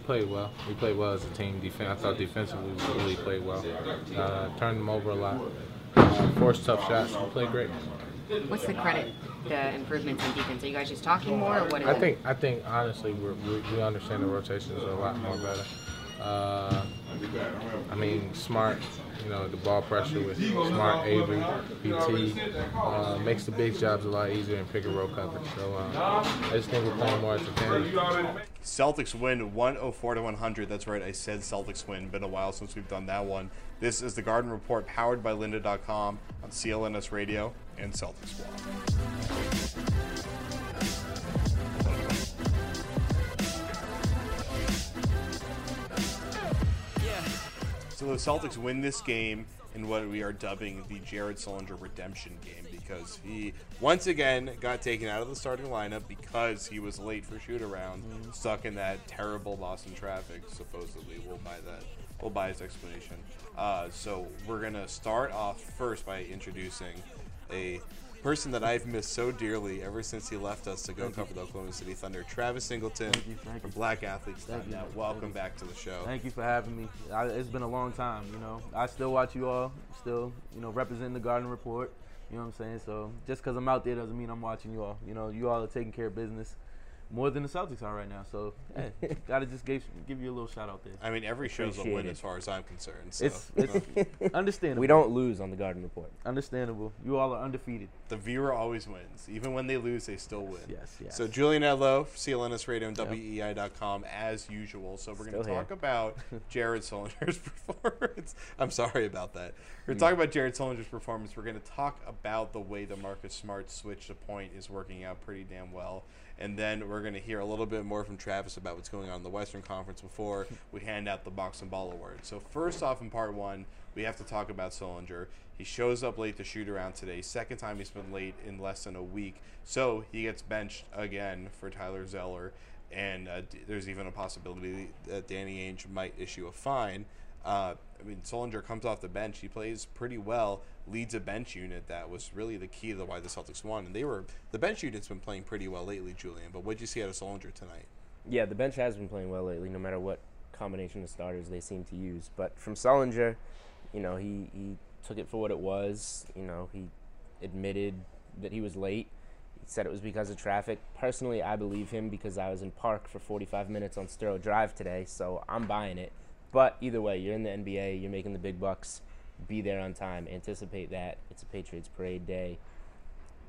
Played well. We played well as a team. Defense. I thought defensively we really played well. Uh, turned them over a lot. Uh, forced tough shots. We played great. What's the credit, the improvements in defense? Are you guys just talking more, or what is I it? think. I think honestly, we're, we we understand the rotations a lot more better. Uh, I mean, smart. You know, the ball pressure with smart Avery, BT uh, makes the big jobs a lot easier in pick and roll coverage. So um, I just think we're playing more as a team. Celtics win 104 to 100. That's right, I said Celtics win. Been a while since we've done that one. This is the Garden Report powered by lynda.com on CLNS Radio and Celtics Blog. So the Celtics win this game in what we are dubbing the Jared Sullinger redemption game because he once again got taken out of the starting lineup because he was late for shoot around, stuck in that terrible Boston traffic. Supposedly, we'll buy that. We'll buy his explanation. Uh, so we're gonna start off first by introducing a person that I've missed so dearly ever since he left us to go cover the Oklahoma City Thunder, Travis Singleton you, thank from you. Black Athletes. Thank you. Welcome back to the show. Thank you for having me. I, it's been a long time, you know. I still watch you all, still, you know, representing the Garden Report. You know what I'm saying? So just because I'm out there doesn't mean I'm watching you all. You know, you all are taking care of business more than the Celtics are right now. So, hey, gotta just give, give you a little shout out there. I mean, every show's a win it. as far as I'm concerned. So. It's it's understandable. We don't lose on the Garden Report. understandable. You all are undefeated. the viewer always wins. Even when they lose, they still win. Yes, yes. So Julian Edlow, CLNS Radio and WEI.com as usual. So we're going to talk about Jared Sullinger's performance. I'm sorry about that. We're going to hmm. talk about Jared Sullinger's performance. We're going to talk about the way the Marcus Smart switch to point is working out pretty damn well. And then we're going to hear a little bit more from Travis about what's going on in the Western Conference before we hand out the Box and Ball Award. So first off, in part one, we have to talk about Sullinger. He shows up late to shoot around today. Second time he's been late in less than a week. So he gets benched again for Tyler Zeller. And uh, there's even a possibility that Danny Ainge might issue a fine. Uh, I mean, Sullinger comes off the bench. He plays pretty well, leads a bench unit that was really the key to why the Celtics won. And they were the bench unit's been playing pretty well lately, Julian. But what did you see out of Sullinger tonight? Yeah, the bench has been playing well lately, no matter what combination of starters they seem to use. But from Sullinger, you know, he, he took it for what it was. You know, he admitted that he was late. He said it was because of traffic. Personally, I believe him because I was in park for 45 minutes on Storrow Drive today, so I'm buying it. But either way, you're in the NBA, you're making the big bucks. Be there on time. Anticipate that. It's a Patriots parade day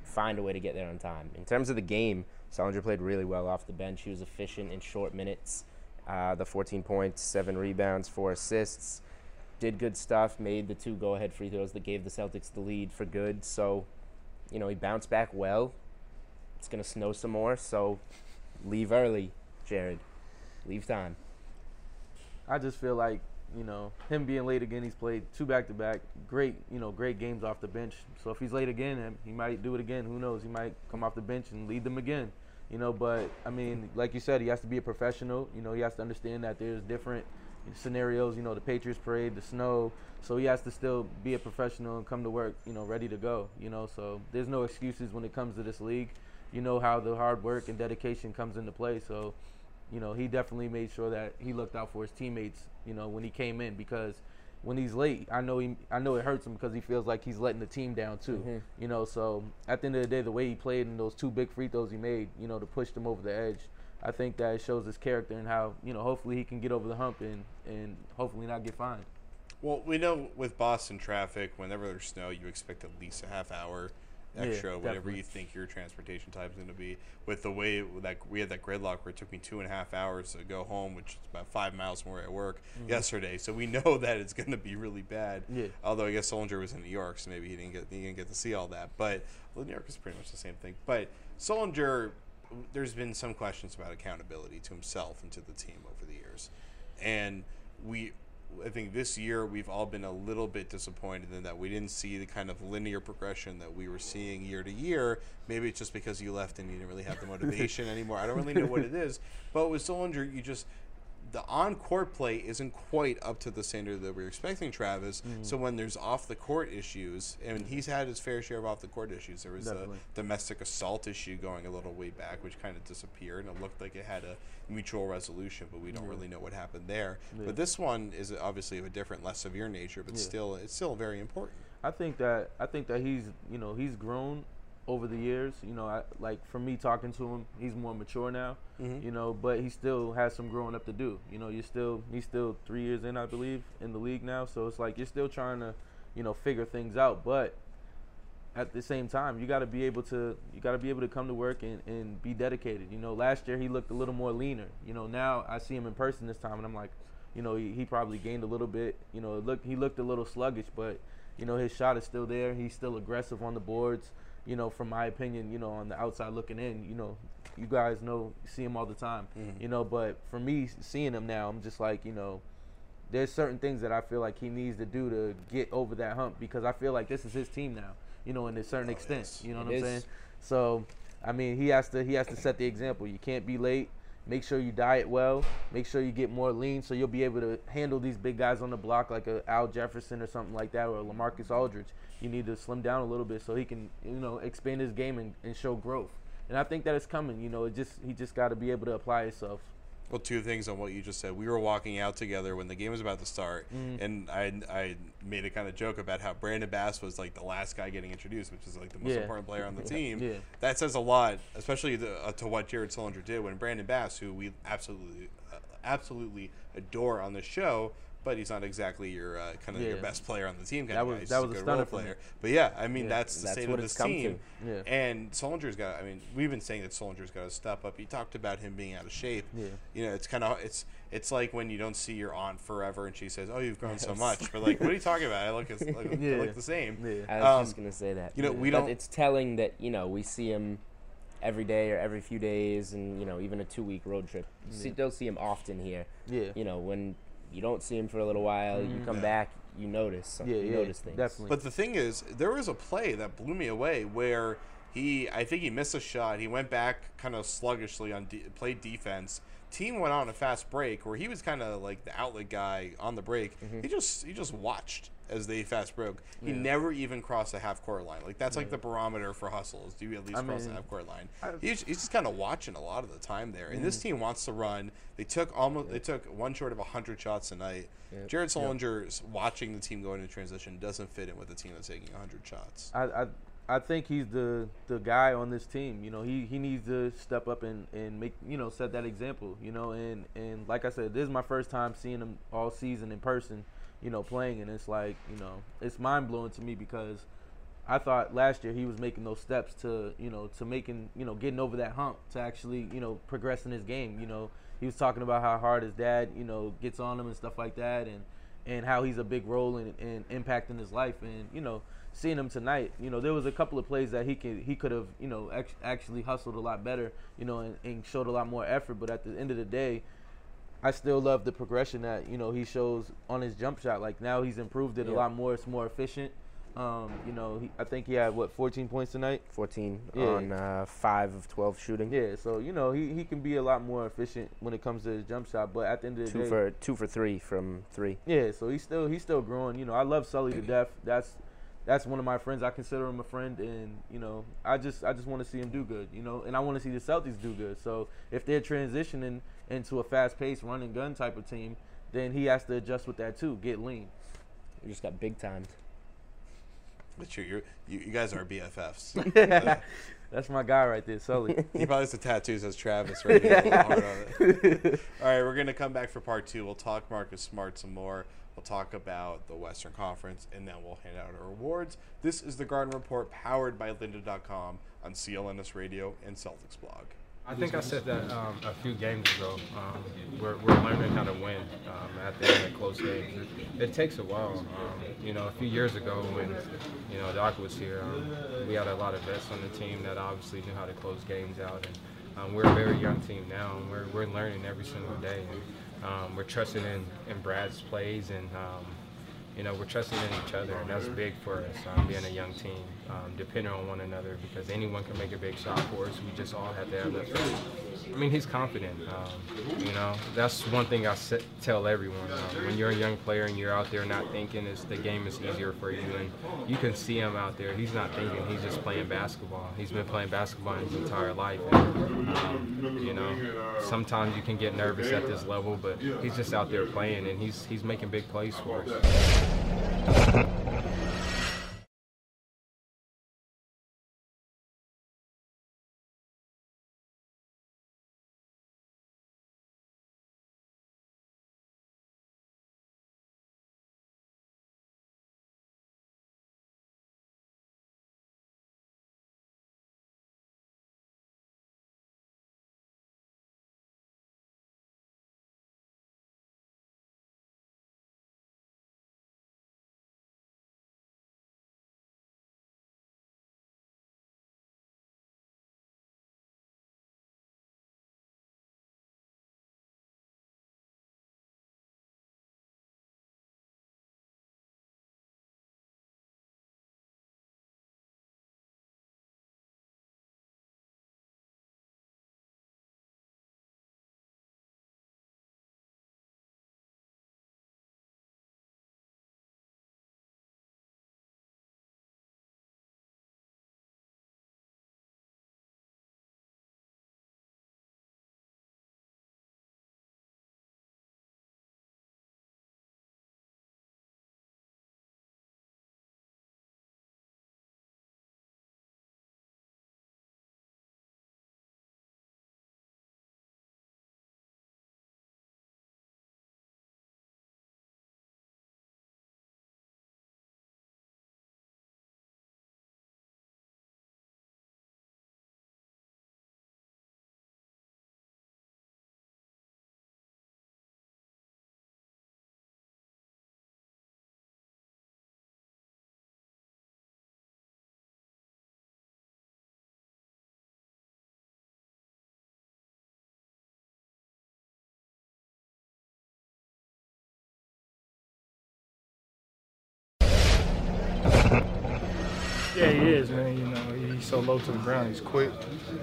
find a way to get there on time. In terms of the game, Sullinger played really well off the bench. He was efficient in short minutes. Uh, the 14 points, seven rebounds, four assists. Did good stuff. Made the two go-ahead free throws that gave the Celtics the lead for good. So, you know, he bounced back well. It's gonna snow some more, so leave early, Jared. Leave time. I just feel like you know him being late again. He's played two back to back, great you know great games off the bench. So if he's late again, he might do it again. Who knows? He might come off the bench and lead them again. You know, but I mean, like you said, he has to be a professional. You know, he has to understand that there's different scenarios. You know, the Patriots parade, the snow. So he has to still be a professional and come to work. You know, ready to go. You know, so there's no excuses when it comes to this league. You know how the hard work and dedication comes into play. So you know, he definitely made sure that he looked out for his teammates, you know, when he came in because when he's late, I know he, I know it hurts him because he feels like he's letting the team down too. Mhm. You know, so at the end of the day, the way he played and those two big free throws he made, you know, to push them over the edge, I think that it shows his character and how you know hopefully he can get over the hump and and hopefully not get fined. Well, we know with Boston traffic, whenever there's snow, you expect at least a half hour Yeah, extra, whatever definitely. you think your transportation time is going to be. With the way that we had that gridlock where it took me two and a half hours to go home, which is about five miles from where I work Mhm. yesterday, so we know that it's going to be really bad. Yeah. Although I guess Sullinger was in New York, so maybe he didn't get he didn't get to see all that. But well, New York is pretty much the same thing. But Sullinger, there's been some questions about accountability to himself and to the team over the years, and we. I think this year we've all been a little bit disappointed in that we didn't see the kind of linear progression that we were seeing year to year. Maybe it's just because you left and you didn't really have the motivation anymore. I don't really know what it is. But with Sullinger, you just the on court play isn't quite up to the standard that we are expecting Travis. Mhm. So when there's off the court issues, and he's had his fair share of off the court issues. There was Definitely. a domestic assault issue going a little way back, which kind of disappeared, and it looked like it had a mutual resolution, but we don't Yeah. really know what happened there. Yeah. But this one is obviously of a different, less severe nature, but Yeah. still, it's still very important. I think that I think that he's you know he's grown over the years. You know, I, like for me talking to him, he's more mature now. Mhm. You know, but he still has some growing up to do. You know, you're still he's still three years in, I believe, in the league now. So it's like you're still trying to, you know, figure things out. But at the same time, you got to be able to you got to be able to come to work and, and be dedicated. You know, last year he looked a little more leaner. You know, now I see him in person this time, and I'm like, you know, he, he probably gained a little bit. You know, look he looked a little sluggish, but you know his shot is still there. He's still aggressive on the boards. You know, from my opinion, you know, on the outside looking in, you know, you guys know see him all the time. Mhm. You know, but for me seeing him now, I'm just like, you know, there's certain things that I feel like he needs to do to get over that hump because I feel like this is his team now. You know, in a certain extent. You know It what I'm is. saying? So, I mean, he has to he has to set the example. You can't be late. Make sure you diet well. Make sure you get more lean so you'll be able to handle these big guys on the block like a Al Jefferson or something like that or LaMarcus Aldridge. You need to slim down a little bit so he can you know expand his game and, and show growth. And I think that it's coming. You know, it just he just got to be able to apply himself. Well, two things on what you just said. We were walking out together when the game was about to start, Mhm. and I, I made a kind of joke about how Brandon Bass was like the last guy getting introduced, which is like the most Yeah. important player on the team. Yeah. That says a lot, especially the, uh, to what Jared Sullinger did when Brandon Bass, who we absolutely, uh, absolutely adore on the show, but he's not exactly your uh, kind of your Yeah. best player on the team. Kind That of was- guy. He's that was a good stunner role player. But yeah, I mean Yeah. that's the That's state what of this team. Yeah. And Sullinger's got. I mean, we've been saying that Sullinger's got to step up. He talked about him being out of shape. Yeah. You know, it's kind of it's it's like when you don't see your aunt forever and she says, "Oh, you've grown so much." But like, what are you talking about? I look as, look, I look the same. Yeah. I was Um, just gonna say that. you know, we But don't- It's telling that you know we see him every day or every few days, and you know even a two-week road trip. You see, don't see him often here. Yeah. You know when you don't see him for a little while, you Mhm. come Yeah. back, you notice. Some, Yeah, you yeah, notice things. definitely. But the thing is, there was a play that blew me away where he, I think he missed a shot. He went back kind of sluggishly on de- played defense. Team went on a fast break where he was kind of like the outlet guy on the break. He just he just watched as they fast broke. He Yeah. never even crossed the half court line. Like that's like the barometer for hustles. Do you at least I cross the mean, half court line? I- He's, he's just kind of watching a lot of the time there. And this Mm-hmm. team wants to run. They took almost they took one short of hundred shots tonight. Yep. Jared Sullinger's watching the team go into transition doesn't fit in with a team that's taking 100 shots. I, I I think he's the the guy on this team. You know, he, he needs to step up and, and make you know set that example. You know, and and like I said, this is my first time seeing him all season in person. You know, playing, and it's like you know, it's mind blowing to me because I thought last year he was making those steps to you know to making you know getting over that hump to actually you know progressing his game. You know, he was talking about how hard his dad you know gets on him and stuff like that, and and how he's a big role in, in impacting his life. And you know, seeing him tonight, you know, there was a couple of plays that he could he could have you know act- actually hustled a lot better, you know, and, and showed a lot more effort. But at the end of the day, I still love the progression that you know he shows on his jump shot. Like now he's improved it a lot more. It's more efficient. Um, you know, he, I think he had what 14 points tonight. 14 Yeah. on uh, five of 12 shooting. Yeah, so you know he, he can be a lot more efficient when it comes to his jump shot. But at the end of the Two day, for two for three from three. Yeah, so he's still he's still growing. You know, I love Sully to death. That's that's one of my friends. I consider him a friend, and you know, I just I just want to see him do good. You know, and I want to see the Celtics do good. So if they're transitioning into a fast-paced run and gun type of team, then he has to adjust with that too. Get lean. We just got big timed. But you, you're, you, you guys are BFFs. That's my guy right there, Sully. he probably has the tattoos as Travis right here. with the heart on it. All right, we're gonna come back for part two. We'll talk Marcus Smart some more. We'll talk about the Western Conference, and then we'll hand out our awards. This is the Garden Report, powered by Lynda.com on CLNS Radio and Celtics Blog. I think I said that um, a few games ago. Um, we're, we're learning how to win um, at the end of close games. It, it takes a while. Um, you know, a few years ago when you know Doc was here, um, we had a lot of vets on the team that obviously knew how to close games out. And um, we're a very young team now, and we're, we're learning every single day. And Um, we're trusting in, in Brad's plays and um, you know, we're trusting in each other, and that's big for us, um, being a young team, um, depending on one another, because anyone can make a big shot for us. We just all have to have that. I mean, he's confident. Um, you know, that's one thing I tell everyone. Um, when you're a young player and you're out there not thinking, it's, the game is easier for you, and you can see him out there. He's not thinking. He's just playing basketball. He's been playing basketball his entire life. And, um, you know, sometimes you can get nervous at this level, but he's just out there playing, and he's he's making big plays for us. Yeah, he is, man. You know, he's so low to the ground. He's quick.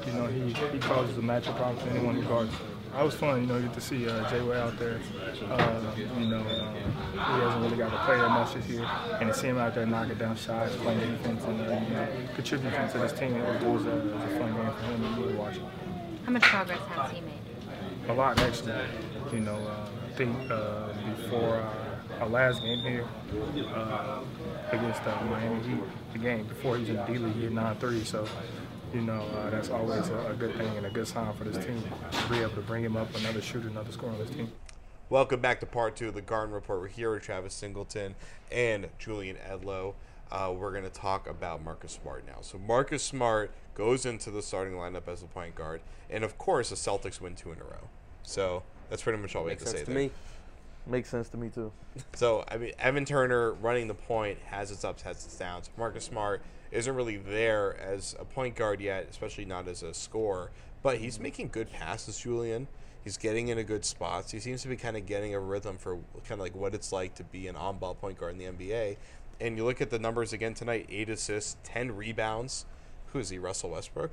You know, he, he causes a matchup problem for anyone who guards. I was fun, you know, get to see uh, Jay Way out there. Uh, you know, uh, he hasn't really got to play that much this year, and to see him out there knocking down shots, playing defense, and uh, you know, contributing to this team, it was, it a, it was a fun game for him and me to watch. How much progress has he made? A lot, actually. You know, uh, I think uh, before our last game here uh, against uh, Miami Heat, the game before he was in the D League, he had 9 So, you know, uh, that's always a, a, good thing and a good sign for this team to be able to bring him up another shooter, another scorer on this team. Welcome back to part two of the Garden Report. We're here with Travis Singleton and Julian Edlow. Uh, we're going to talk about Marcus Smart now. So Marcus Smart goes into the starting lineup as a point guard, and of course, the Celtics win two in a row. So that's pretty much all we Makes have to say to there. Me. Makes sense to me too. So I mean, Evan Turner running the point has its ups, has its downs. Marcus Smart isn't really there as a point guard yet, especially not as a scorer. But he's making good passes, Julian. He's getting into good spots. He seems to be kind of getting a rhythm for kind of like what it's like to be an on-ball point guard in the NBA. And you look at the numbers again tonight: eight assists, ten rebounds. Who is he? Russell Westbrook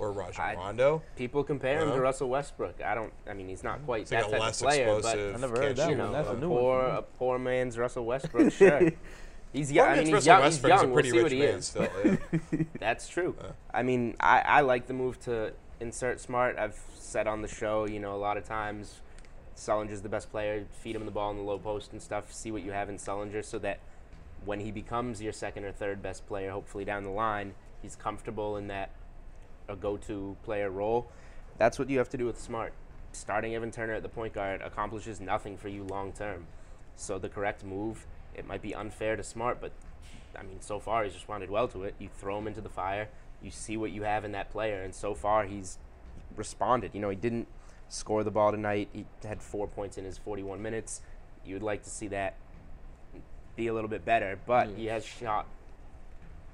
or Rajon I- Rondo? People compare him Uh-huh. to Russell Westbrook. I don't. I mean, he's not quite It's like that a type less of player, explosive. I never can't heard that shoot. one. That's a a new poor, one. a poor man's Russell Westbrook. Sure. He's young. I mean, he's Russell young. He's Westbrook is a young. We'll pretty see rich what he man is. still. yeah. That's true. I mean, I, I like the move to insert Smart. I've said on the show, you know, a lot of times Sullinger's the best player. Feed him the ball in the low post and stuff. See what you have in Sullinger so that when he becomes your second or third best player, hopefully down the line, he's comfortable in that a go-to player role. That's what you have to do with Smart. Starting Evan Turner at the point guard accomplishes nothing for you long term. So the correct move, it might be unfair to Smart, but I mean, so far he's responded well to it. You throw him into the fire, you see what you have in that player, and so far he's responded. You know, he didn't score the ball tonight. He had four points in his 41 minutes. You would like to see that be a little bit better, but he mm. has shot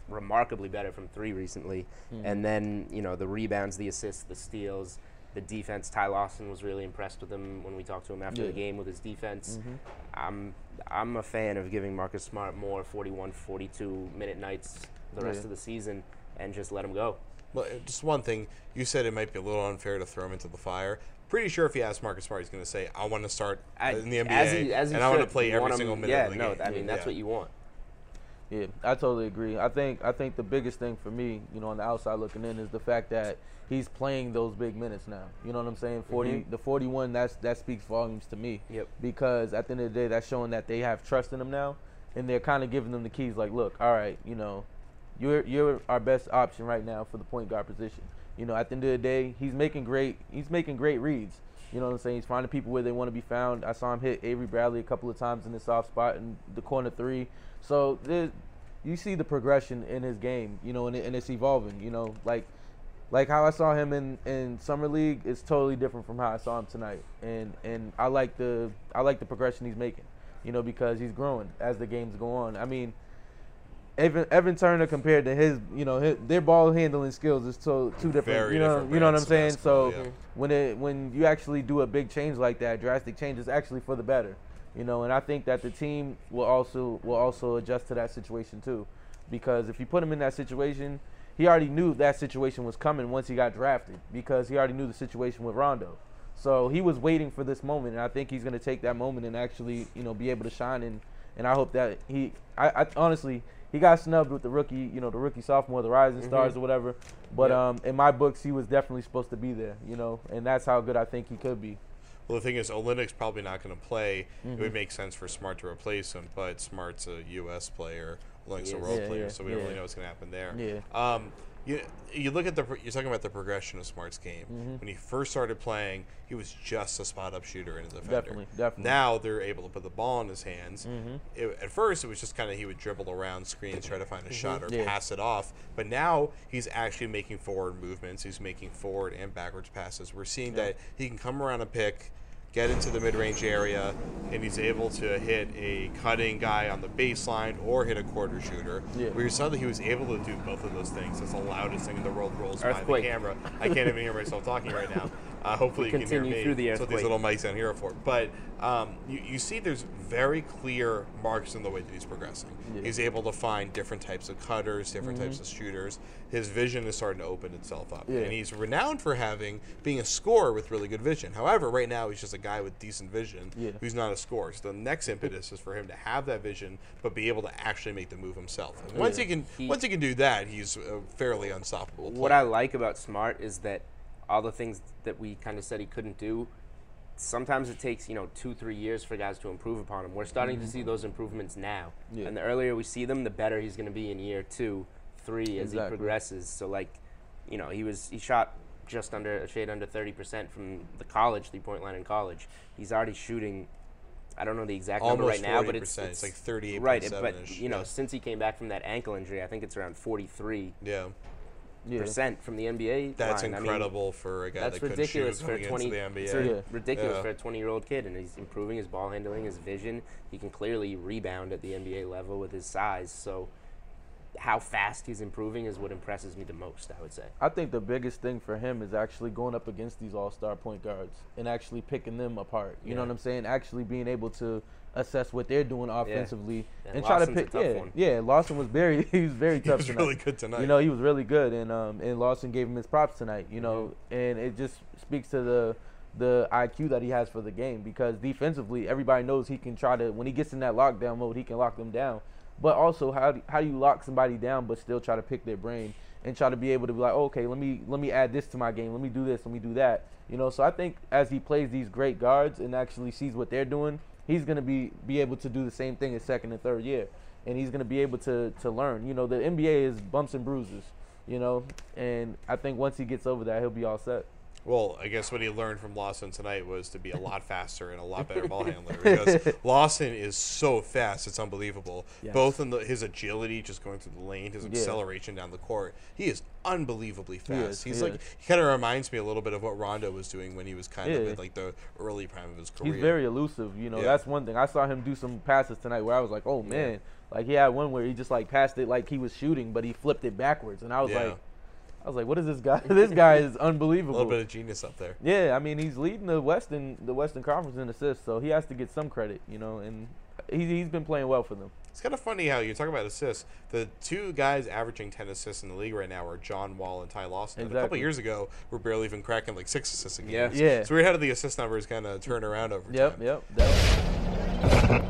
remarkably better from three recently. Mhm. And then, you know, the rebounds, the assists, the steals, the defense. Ty Lawson was really impressed with him when we talked to him after Yeah. the game with his defense. Mhm. I'm I'm a fan of giving Marcus Smart more 41, 42 minute nights the rest Yeah. of the season and just let him go. Well, uh, just one thing. You said it might be a little unfair to throw him into the fire. Pretty sure if you ask Marcus Smart, he's going to say, "I want to start I- in the NBA, as he- as he and I want to play every him- single minute yeah, of the no, game." I mean, that's Yeah. what you want. Yeah, I totally agree. I think I think the biggest thing for me, you know, on the outside looking in, is the fact that he's playing those big minutes now. You know what I'm saying? 40, Mhm. the 41. That's that speaks volumes to me. Yep. Because at the end of the day, that's showing that they have trust in him now, and they're kind of giving them the keys. Like, look, all right, you know, you're you're our best option right now for the point guard position. You know, at the end of the day, he's making great he's making great reads. You know what I'm saying? He's finding people where they want to be found. I saw him hit Avery Bradley a couple of times in the soft spot in the corner three. So you see the progression in his game, you know, and, it, and it's evolving. You know, like like how I saw him in, in summer league is totally different from how I saw him tonight. And and I like the I like the progression he's making. You know, because he's growing as the games go on. I mean, Evan, Evan Turner compared to his, you know, his, their ball handling skills is so two different. Very you know, different you know what I'm saying. So yeah. when it when you actually do a big change like that, drastic change is actually for the better. You know, and I think that the team will also will also adjust to that situation too, because if you put him in that situation, he already knew that situation was coming once he got drafted because he already knew the situation with Rondo. So he was waiting for this moment, and I think he's going to take that moment and actually, you know, be able to shine. And and I hope that he, I, I honestly, he got snubbed with the rookie, you know, the rookie sophomore, the rising Mhm. stars or whatever. But Yep. um, in my books, he was definitely supposed to be there, you know, and that's how good I think he could be. Well, the thing is, Olynyk's probably not going to play. It Mhm. would make sense for Smart to replace him, but Smart's a U.S. player, Olynyk's a world Yeah, player, yeah, so we don't really know what's going to happen there. Yeah. Um, you you look at the you're talking about the progression of Smart's game. Mhm. When he first started playing, he was just a spot up shooter and a defender. Definitely, definitely. Now they're able to put the ball in his hands. Mhm. It- at first, it was just kind of he would dribble around screens, try to find a Mhm. shot or Yeah. pass it off. But now he's actually making forward movements. He's making forward and backwards passes. We're seeing Yeah. that he can come around a pick, get into the mid-range area, and he's able to hit a cutting guy on the baseline or hit a quarter shooter. Yeah. We saw that he was able to do both of those things. That's the loudest thing in the world rolls by the camera. I can't even hear myself talking right now. Uh, hopefully, you can hear me. through the That's what these little mics down here are for. But um, you, you see, there's very clear marks in the way that he's progressing. Yeah. He's able to find different types of cutters, different types Mhm. of shooters. His vision is starting to open itself up, Yeah. and he's renowned for having being a scorer with really good vision. However, right now he's just a guy with decent vision Yeah. who's not a scorer. So the next impetus is for him to have that vision, but be able to actually make the move himself. And once he can, He- once he can do that, he's a fairly unstoppable. What. I like about Smart is that all the things that we kind of said he couldn't do, sometimes it takes, you know, two, three years for guys to improve upon him. We're starting to Mhm. see those improvements now. Yeah. And the earlier we see them, the better he's going to be in year two, three as he progresses. So, like, you know, he was, he shot just under, a shade under 30% from the college, three point line in college. He's already shooting. I don't know the exact number Almost right now, but it's, 40%. It's like 38.7 Right, it- but you know, yeah. since he came back from that ankle injury, I think it's around 43 Yeah. Yeah. percent from the NBA. That's line. I mean, incredible for a guy that's that couldn't ridiculous shoot for a coming into 20. the NBA. It's ri- Yeah. ridiculous Yeah. for a 20 year old kid, and he's improving his ball handling, his vision. He can clearly rebound at the NBA level with his size. So, how fast he's improving is what impresses me the most. I would say. I think the biggest thing for him is actually going up against these all-star point guards and actually picking them apart. You know what I'm saying? Actually being able to assess what they're doing offensively And and try to Lawson's a pick. tough yeah, one. yeah. Lawson was very he was very tough was tonight. really good tonight. You know, he was really good, and um, and Lawson gave him his props tonight. You know, and it just speaks to the the IQ that he has for the game because defensively, everybody knows he can try to when he gets in that lockdown mode, he can lock them down. But also, how do, how do you lock somebody down but still try to pick their brain and try to be able to be like, okay, let me let me add this to my game, let me do this, let me do that. You know, so I think as he plays these great guards and actually sees what they're doing, he's gonna be be able to do the same thing his second and third year. and he's going to be able to to learn. You know, the NBA is bumps and bruises. You know, and I think once he gets over that, he'll be all set. Well, I guess what he learned from Lawson tonight was to be a lot faster and a lot better ball handler because Lawson is so fast, it's unbelievable. Yes. Both in the, his agility, just going through the lane, his Yeah. acceleration down the court, he is unbelievably He is, fast. He's he like is. he kind of reminds me a little bit of what Rondo was doing when he was kind of in like the early prime of his career. He's very elusive. You know, Yeah. that's one thing. I saw him do some passes tonight where I was like, oh man, like he had one where he just like passed it like he was shooting, but he flipped it backwards, and I was Yeah. like, I was like, what is this guy? this guy is unbelievable. a little bit of genius up there. Yeah, I mean he's leading the Western the Western Conference in assists, so he has to get some credit, you know, and he's he's been playing well for them. It's kind of funny how you talk about assists. The two guys averaging 10 assists in the league right now are John Wall and Ty Lawson. And a couple Exactly. years ago, we're barely even cracking like six assists a game. Yeah. Yeah. So we're how the assist numbers kind of turn around over Yep, time? yep. That,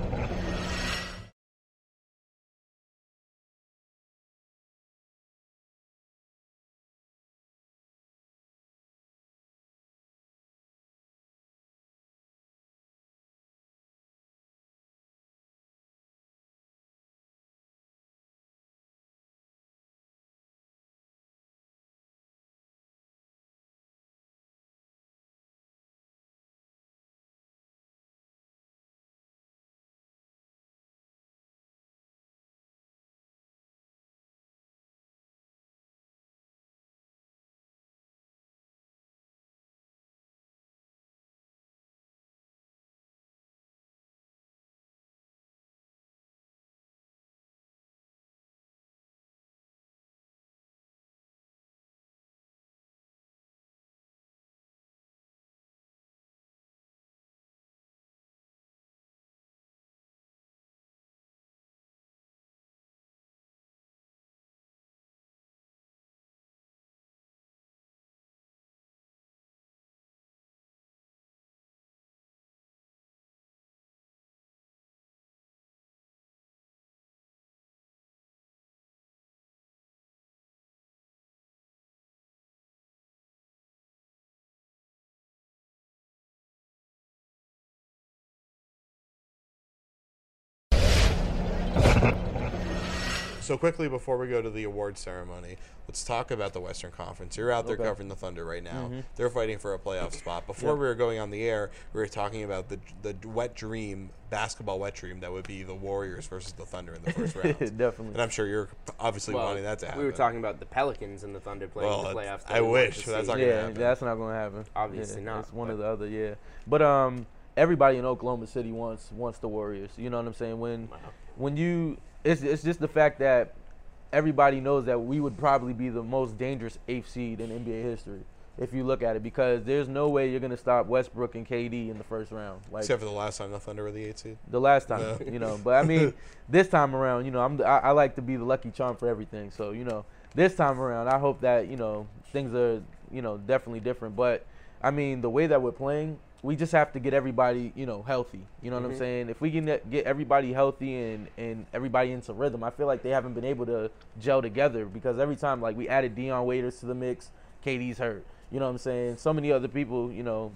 So quickly before we go to the award ceremony, let's talk about the Western Conference. You're out there Okay. covering the Thunder right now. Mhm. They're fighting for a playoff spot. Before Yep. we were going on the air, we were talking about the the wet dream, basketball wet dream that would be the Warriors versus the Thunder in the first round. Definitely. And I'm sure you're obviously Well, wanting that to happen. We were talking about the Pelicans and the Thunder playing Well, the that's- playoffs. I that we wanted wish, to that's see. not gonna yeah, happen. that's not going to happen. Obviously Yeah, not, It's one but- or the other, yeah. But um, everybody in Oklahoma City wants wants the Warriors. You know what I'm saying? When when you, it's it's just the fact that everybody knows that we would probably be the most dangerous eighth seed in NBA history if you look at it, because there's no way you're going to stop Westbrook and KD in the first round. Like Except for the last time the Thunder were the eight seed. the last time, Yeah. you know. But I mean, this time around, you know, I'm I, I like to be the lucky charm for everything. So you know, this time around, I hope that you know things are you know definitely different. But I mean, the way that we're playing, we just have to get everybody you know healthy. You know what I'm Mhm. saying? If we can get everybody healthy and and everybody into rhythm, I feel like they haven't been able to gel together because every time like we added Dion Waiters to the mix, KD's hurt. You know what I'm saying? So many other people, you know,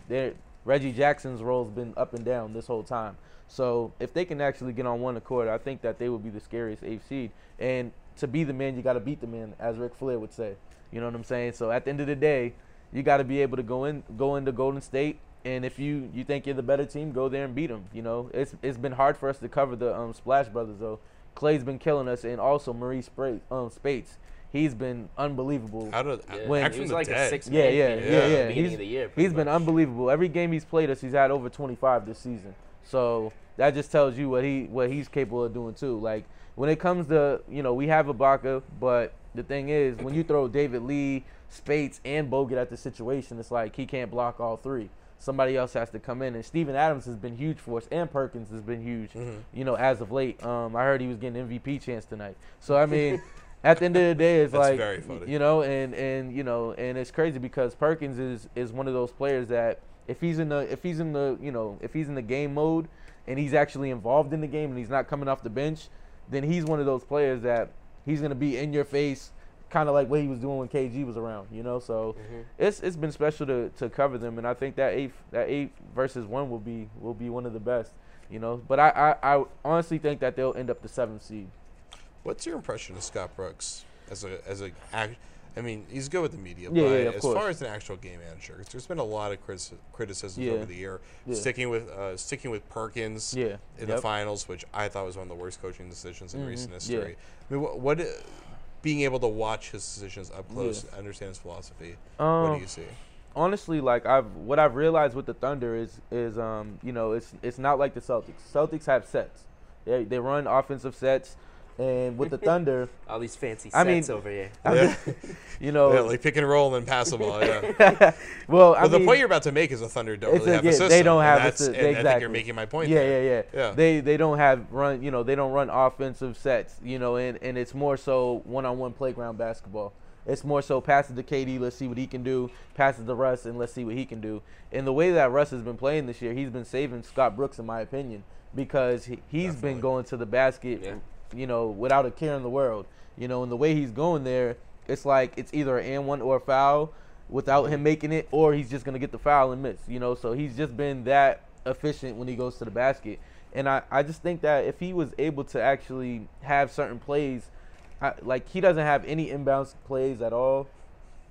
Reggie Jackson's role's been up and down this whole time. So if they can actually get on one accord, I think that they would be the scariest eighth seed. And to be the man, you got to beat the man, as Ric Flair would say. You know what I'm saying? So at the end of the day, you got to be able to go in, go into Golden State, and if you you think you're the better team, go there and beat them. You know, it's it's been hard for us to cover the um, Splash Brothers though. Clay's been killing us, and also Maurice Spra- um, Speights. He's been unbelievable. Out of Yeah, When- he from was the like a dead. six yeah, man yeah, yeah, yeah. beginning He's, of the year. he's pretty been unbelievable. Every game he's played us, he's had over 25 this season. So that just tells you what he what he's capable of doing too. Like when it comes to you know we have Ibaka, but the thing is when you throw David Lee, Speights, and Bogut at the situation, it's like he can't block all three. Somebody else has to come in, and Steven Adams has been huge for us, and Perkins has been huge. You know, as of late, um, I heard he was getting MVP chance tonight. So I mean, at the end of the day, it's That's like very funny. you know, and and you know, and it's crazy because Perkins is is one of those players that if he's in the if he's in the you know if he's in the game mode and he's actually involved in the game and he's not coming off the bench, then he's one of those players that he's gonna be in your face, kind of like what he was doing when KG was around, you know. So it's it's been special to, to cover them, and I think that eight that eight versus one will be will be one of the best, you know. But I, I, I honestly think that they'll end up the seventh seed. What's your impression of Scott Brooks as a as a act? I mean, he's good with the media, Yeah, but yeah, as course. far as an actual game manager, 'cause there's been a lot of critici- criticisms Yeah. over the year. Sticking with uh, sticking with Perkins in the finals, which I thought was one of the worst coaching decisions in Mhm. recent history. I mean, what, what being able to watch his decisions up close, Yeah. understand his philosophy. what Um, do you see? honestly, like I've what I've realized with the Thunder is is um you know it's it's not like the Celtics. Celtics have sets. They they run offensive sets, and with the Thunder, All these fancy I mean, sets over here. Yeah. you know, yeah, like pick and roll and pass the ball. Yeah. well, I Well, the mean, point you're about to make is the Thunder don't really a- have yeah, a system. They don't and have a that's- system. and I exactly. think you're making my point. Yeah, there. yeah, yeah, Yeah. They they don't have run. You know, they don't run offensive sets. You know, and and it's more so one-on-one playground basketball. It's more so pass it to KD. Let's see what he can do. Pass it to Russ, and let's see what he can do. And the way that Russ has been playing this year, he's been saving Scott Brooks, in my opinion, because he, he's been going to the basket, you know, without a care in the world. You know, and the way he's going there, it's like it's either an and one or a foul without him making it, or he's just gonna get the foul and miss. You know, so he's just been that efficient when he goes to the basket. And I, I just think that if he was able to actually have certain plays, I, like he doesn't have any inbounds plays at all.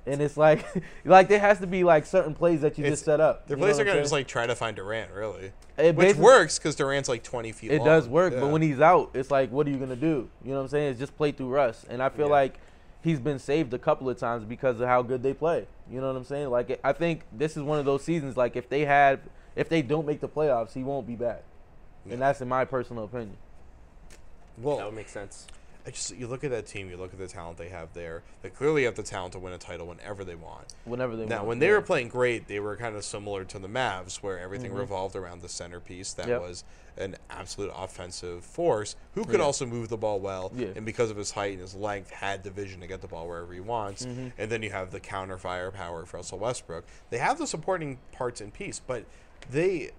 And it's like, like there has to be like certain plays that you It's- just set up. Their plays are gonna saying? just like try to find Durant, really, It which works because Durant's like 20 feet. It long. does work, Yeah. but when he's out, it's like, what are you gonna do? You know what I'm saying? It's just play through Russ, and I feel Yeah. like he's been saved a couple of times because of how good they play. You know what I'm saying? Like I think this is one of those seasons. Like if they had, if they don't make the playoffs, he won't be back, and that's in my personal opinion. well, that would make sense. I just you look at that team, you look at the talent they have there. They clearly have the talent to win a title whenever they want. Whenever they now, want, Now, when they yeah. were playing great, they were kind of similar to the Mavs, where everything Mhm. revolved around the centerpiece that Yep. was an absolute offensive force who could Yeah. also move the ball well, Yeah. and because of his height and his length, had the vision to get the ball wherever he wants. Mhm. And then you have the counter firepower for Russell Westbrook. They have the supporting parts in piece, but they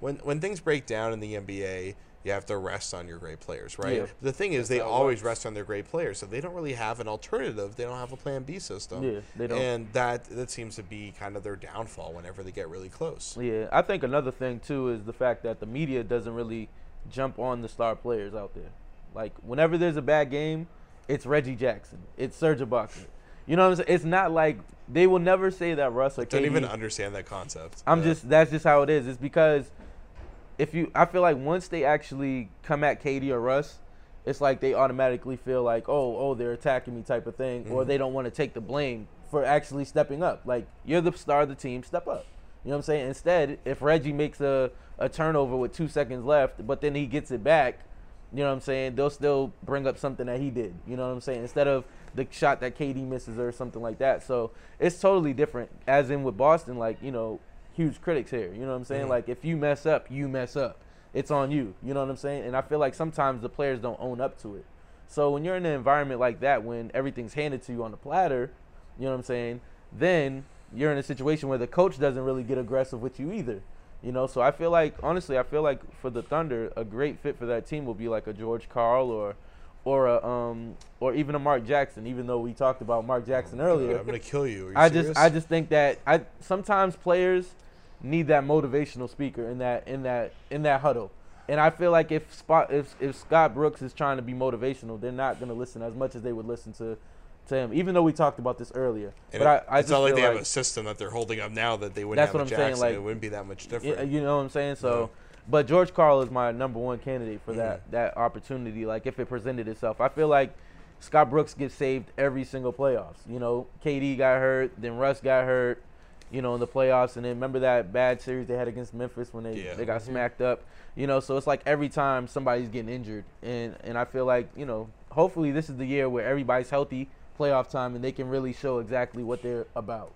when when things break down in the NBA, you have to rest on your great players, right? Yeah. The thing is, they always works. rest on their great players, so they don't really have an alternative. They don't have a Plan B system. Yeah, they don't. And that that seems to be kind of their downfall whenever they get really close. Yeah, I think another thing too is the fact that the media doesn't really jump on the star players out there. Like whenever there's a bad game, it's Reggie Jackson, it's Serge Ibaka. You know what I'm saying? It's not like they will never say that Russ or Don't KD even understand that concept. I'm Yeah. just that's just how it is. It's because if you I feel like once they actually come at KD or Russ, it's like they automatically feel like, oh, oh, they're attacking me type of thing, or Mhm. they don't want to take the blame for actually stepping up. Like you're the star of the team, step up. You know what I'm saying? Instead, if Reggie makes a, a turnover with two seconds left, but then he gets it back, you know what I'm saying? They'll still bring up something that he did. You know what I'm saying? Instead of the shot that KD misses or something like that. So it's totally different. As in with Boston, like, you know, huge critics here. You know what I'm saying? Mhm. Like if you mess up, you mess up. It's on you. You know what I'm saying? And I feel like sometimes the players don't own up to it. So when you're in an environment like that, when everything's handed to you on the platter, you know what I'm saying? Then you're in a situation where the coach doesn't really get aggressive with you either. You know, so I feel like honestly, I feel like for the Thunder, a great fit for that team will be like a George Karl or or a um or even a Mark Jackson. Even though we talked about Mark Jackson earlier, I'm gonna kill you. Are you I serious? just I just think that I sometimes players need that motivational speaker in that in that in that huddle. And I feel like if Spot if if Scott Brooks is trying to be motivational, they're not going to listen as much as they would listen to to him. Even though we talked about this earlier, And but it- I, I it's not like they have a system that they're holding up now that they wouldn't That's have what I'm saying, Jackson. like- it wouldn't be that much different. you know what I'm saying? So, No. but George Karl is my number one candidate for that Mhm. that opportunity. Like if it presented itself, I feel like Scott Brooks gets saved every single playoffs. You know, KD got hurt, then Russ got hurt. You know, in the playoffs, and then remember that bad series they had against Memphis when they Yeah. they got Mhm. smacked up. You know, so it's like every time somebody's getting injured, and and I feel like you know, hopefully this is the year where everybody's healthy, playoff time, and they can really show exactly what they're about.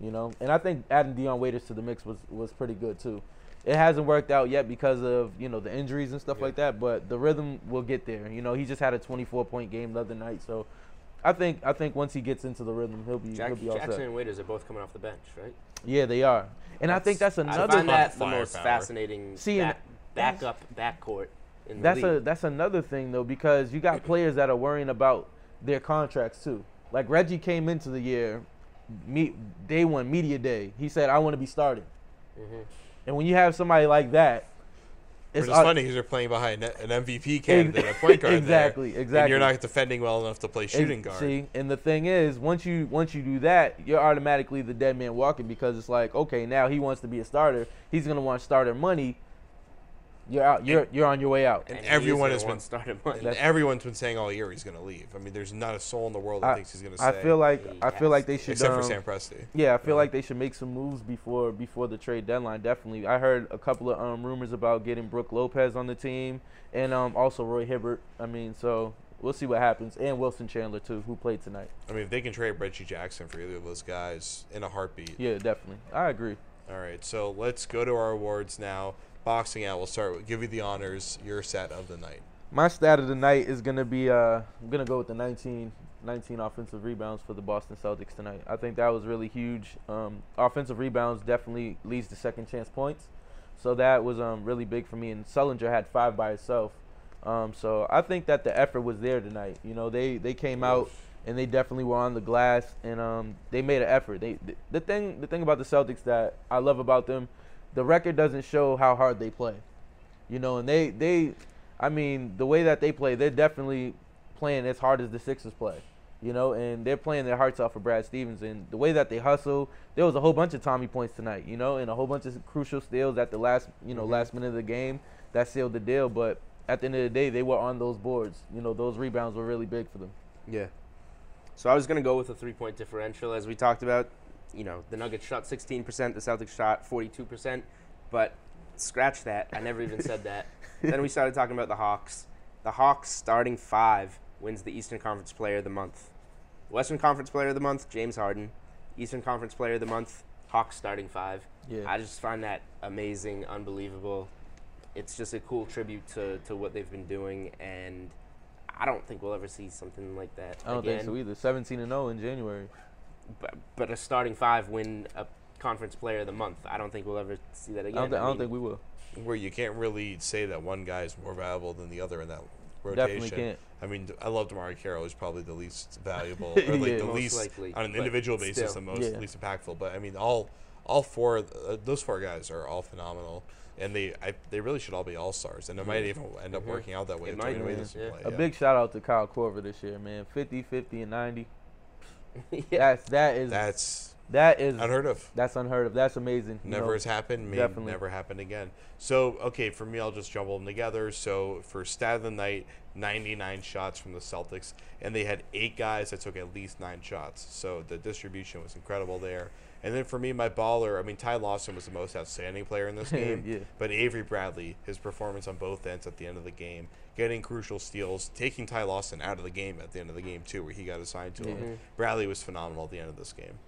You know, and I think adding Dion Waiters to the mix was was pretty good too. It hasn't worked out yet because of you know the injuries and stuff like that, but the rhythm will get there. You know, he just had a 24 point game the other night, so I think I think once he gets into the rhythm, he'll be Jack, he'll be all Jackson set. and Waiters are both coming off the bench, right? Yeah, they are, and I think that's another. I find that the most Firepower. fascinating See, back, backup backcourt in That's league. a that's another thing though because you got players that are worrying about their contracts too. Like Reggie came into the year, me, day one media day. He said, "I want to be starting." Mhm. And when you have somebody like that, Which It's is un- funny because you're playing behind an MVP candidate a point guard. there, Exactly, And exactly. you're not defending well enough to play And shooting guard. See, and the thing is, once you once you do that, you're automatically the dead man walking because it's like, okay, now he wants to be a starter. He's gonna want starter money. You're out. You're you're on your way out. And, And everyone has been want starting money. and everyone's been saying all year he's going to leave. I mean, there's not a soul in the world that I, thinks he's going to I stay. feel like I feel like they should. except for um, Sam Presti. Yeah, I feel Yeah. like they should make some moves before before the trade deadline. Definitely, I heard a couple of um, rumors about getting Brook Lopez on the team, and um, also Roy Hibbert. I mean, so we'll see what happens, and Wilson Chandler too, who played tonight. I mean, if they can trade Reggie Jackson for either of those guys in a heartbeat. Yeah, definitely, I agree. All right, so let's go to our awards now. Boxing out. We'll start. with Give you the honors. Your set of the night. My stat of the night is gonna be uh, I'm gonna go with the 19, 19 offensive rebounds for the Boston Celtics tonight. I think that was really huge. Um, offensive rebounds definitely leads to second chance points, so that was um really big for me. And Sullinger had five by itself, um, so I think that the effort was there tonight. You know, they they came out and they definitely were on the glass and um they made an effort. They th- the thing the thing about the Celtics that I love about them, the record doesn't show how hard they play. You know, and they they I mean, the way that they play, they're definitely playing as hard as the Sixers play. You know, and they're playing their hearts out for Brad Stevens. And the way that they hustle, there was a whole bunch of Tommy points tonight. You know, and a whole bunch of crucial steals at the last, you know, mm-hmm. last minute of the game that sealed the deal. But at the end of the day, they were on those boards. You know, those rebounds were really big for them. Yeah. So I was going to go with a three point differential, as we talked about. You know, the Nuggets shot 16%, the Celtics shot 42%. But scratch that. I never even said that. then we started talking about the Hawks. The Hawks starting five wins the Eastern Conference Player of the Month. Western Conference Player of the Month, James Harden. Eastern Conference Player of the Month, Hawks starting five. Yeah. I just find that amazing, unbelievable. It's just a cool tribute to, to what they've been doing, and I don't think we'll ever see something like that I don't again. think so either. 17 and 0 in January. But, but a starting five win a conference player of the month. I don't think we'll ever see that I again. don't, thi- I don't mean, think we will. Where you can't really say that one guy is more valuable than the other in that rotation. Definitely can't. I mean, I love DeMarre Carroll. He's probably the least valuable, or like the least likely, on an individual basis, still. the most Yeah. least impactful. But I mean, all all four uh, those four guys are all phenomenal, and they I, they really should all be all stars, and it might even end up working out that way. It might, Dwyane Wade man. doesn't Yeah. play, A yeah. big shout out to Kyle Korver this year, man. 50, 50, and 90. yeah. That's that is That's that is unheard of. That's unheard of. That's amazing. you Never know. has happened. May definitely. never happen again. So okay, for me, I'll just jumble them together. So for stat of the night, 99 shots from the Celtics, and they had eight guys that took at least nine shots. So the distribution was incredible there. And then for me, my baller, I mean, Ty Lawson was the most outstanding player in this game. Yeah. But Avery Bradley, his performance on both ends at the end of the game, getting crucial steals, taking Ty Lawson out of the game at the end of the game too, where he got assigned to him. Bradley was phenomenal at the end of this game.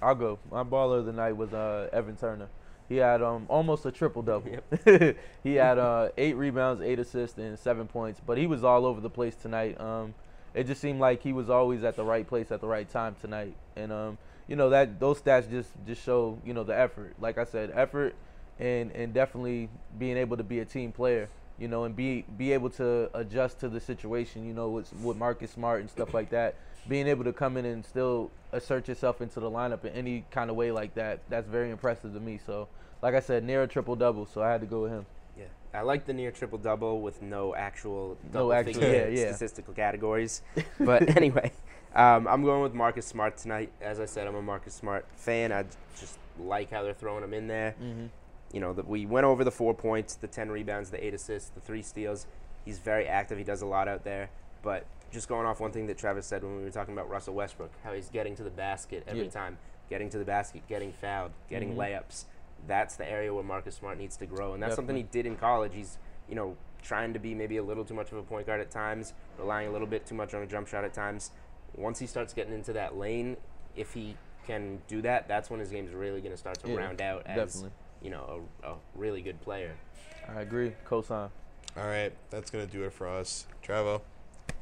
I'll go. My baller of the night was uh, Evan Turner. He had um, almost a triple double. he had uh, eight rebounds, eight assists, and seven points. But he was all over the place tonight. Um, it just seemed like he was always at the right place at the right time tonight. And um, you know that those stats just just show you know the effort. Like I said, effort and and definitely being able to be a team player. You know, and be be able to adjust to the situation. You know, with with Marcus Smart and stuff like that. Being able to come in and still assert yourself into the lineup in any kind of way like that, that's very impressive to me. So, like I said, near a triple double, so I had to go with him. Yeah, I like the near triple double with no actual No actual- yeah, yeah. statistical categories. But anyway, um, I'm going with Marcus Smart tonight. As I said, I'm a Marcus Smart fan. I just like how they're throwing him in there. Mm-hmm. You know, that we went over the four points, the 10 rebounds, the eight assists, the three steals. He's very active. He does a lot out there. But just going off one thing that Travis said when we were talking about Russell Westbrook, how he's getting to the basket every Yeah. time, getting to the basket, getting fouled, getting Mhm. layups. That's the area where Marcus Smart needs to grow, and that's something he did in college. He's, you know, trying to be maybe a little too much of a point guard at times, relying a little bit too much on a jump shot at times. Once he starts getting into that lane, if he can do that, that's when his game's really going to start to Yeah, round out as, definitely. you know, a, a really good player. I agree. Cosign. All right, that's gonna do it for us, Travo.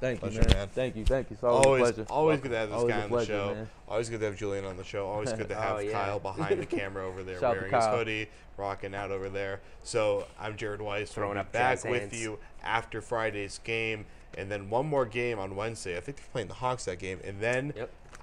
Thank Pleasure, you, man. man. Thank you. Thank you. It's always, always, a pleasure. always good to have this Always guy a on the show. man. Always good to have Julian on the show. Always good to have Oh, yeah. Kyle behind the camera over there, Shout wearing his hoodie, rocking out over there. So I'm Jared Weiss. Throwing we'll be up back with hands. you after Friday's game. And then one more game on Wednesday. I think they're playing the Hawks that game, and then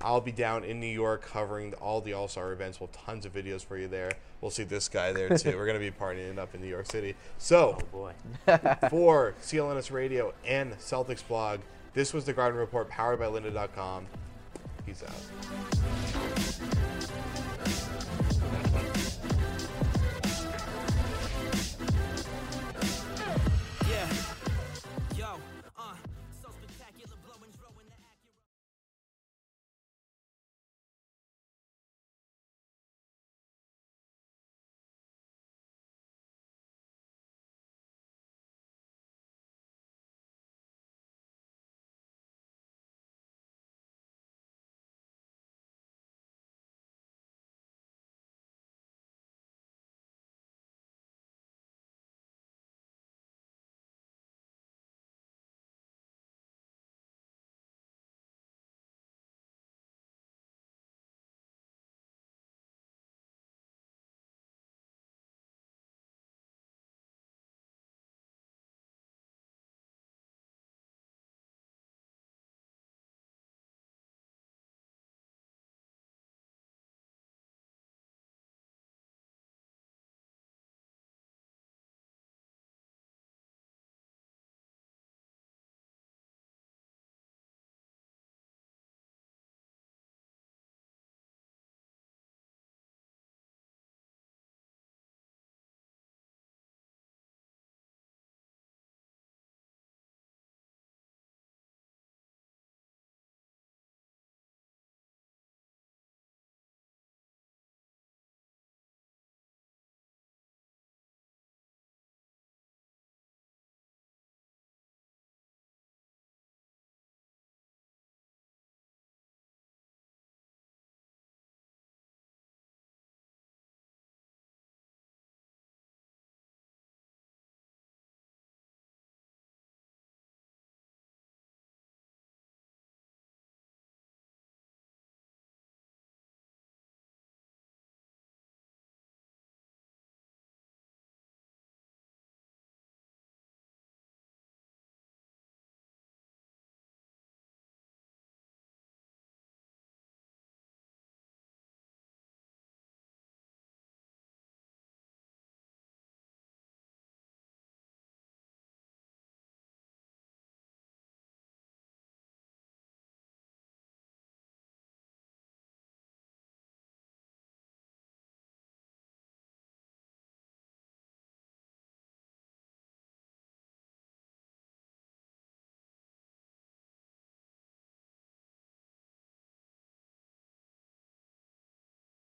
I'll be down in New York covering all the All Star events. We'll have tons of videos for you there. We'll see this guy there too. We're gonna be partying up in New York City. So, oh, boy. for CLNS Radio and Celtics blog, this was the Garden Report powered by Lynda.com. Peace out.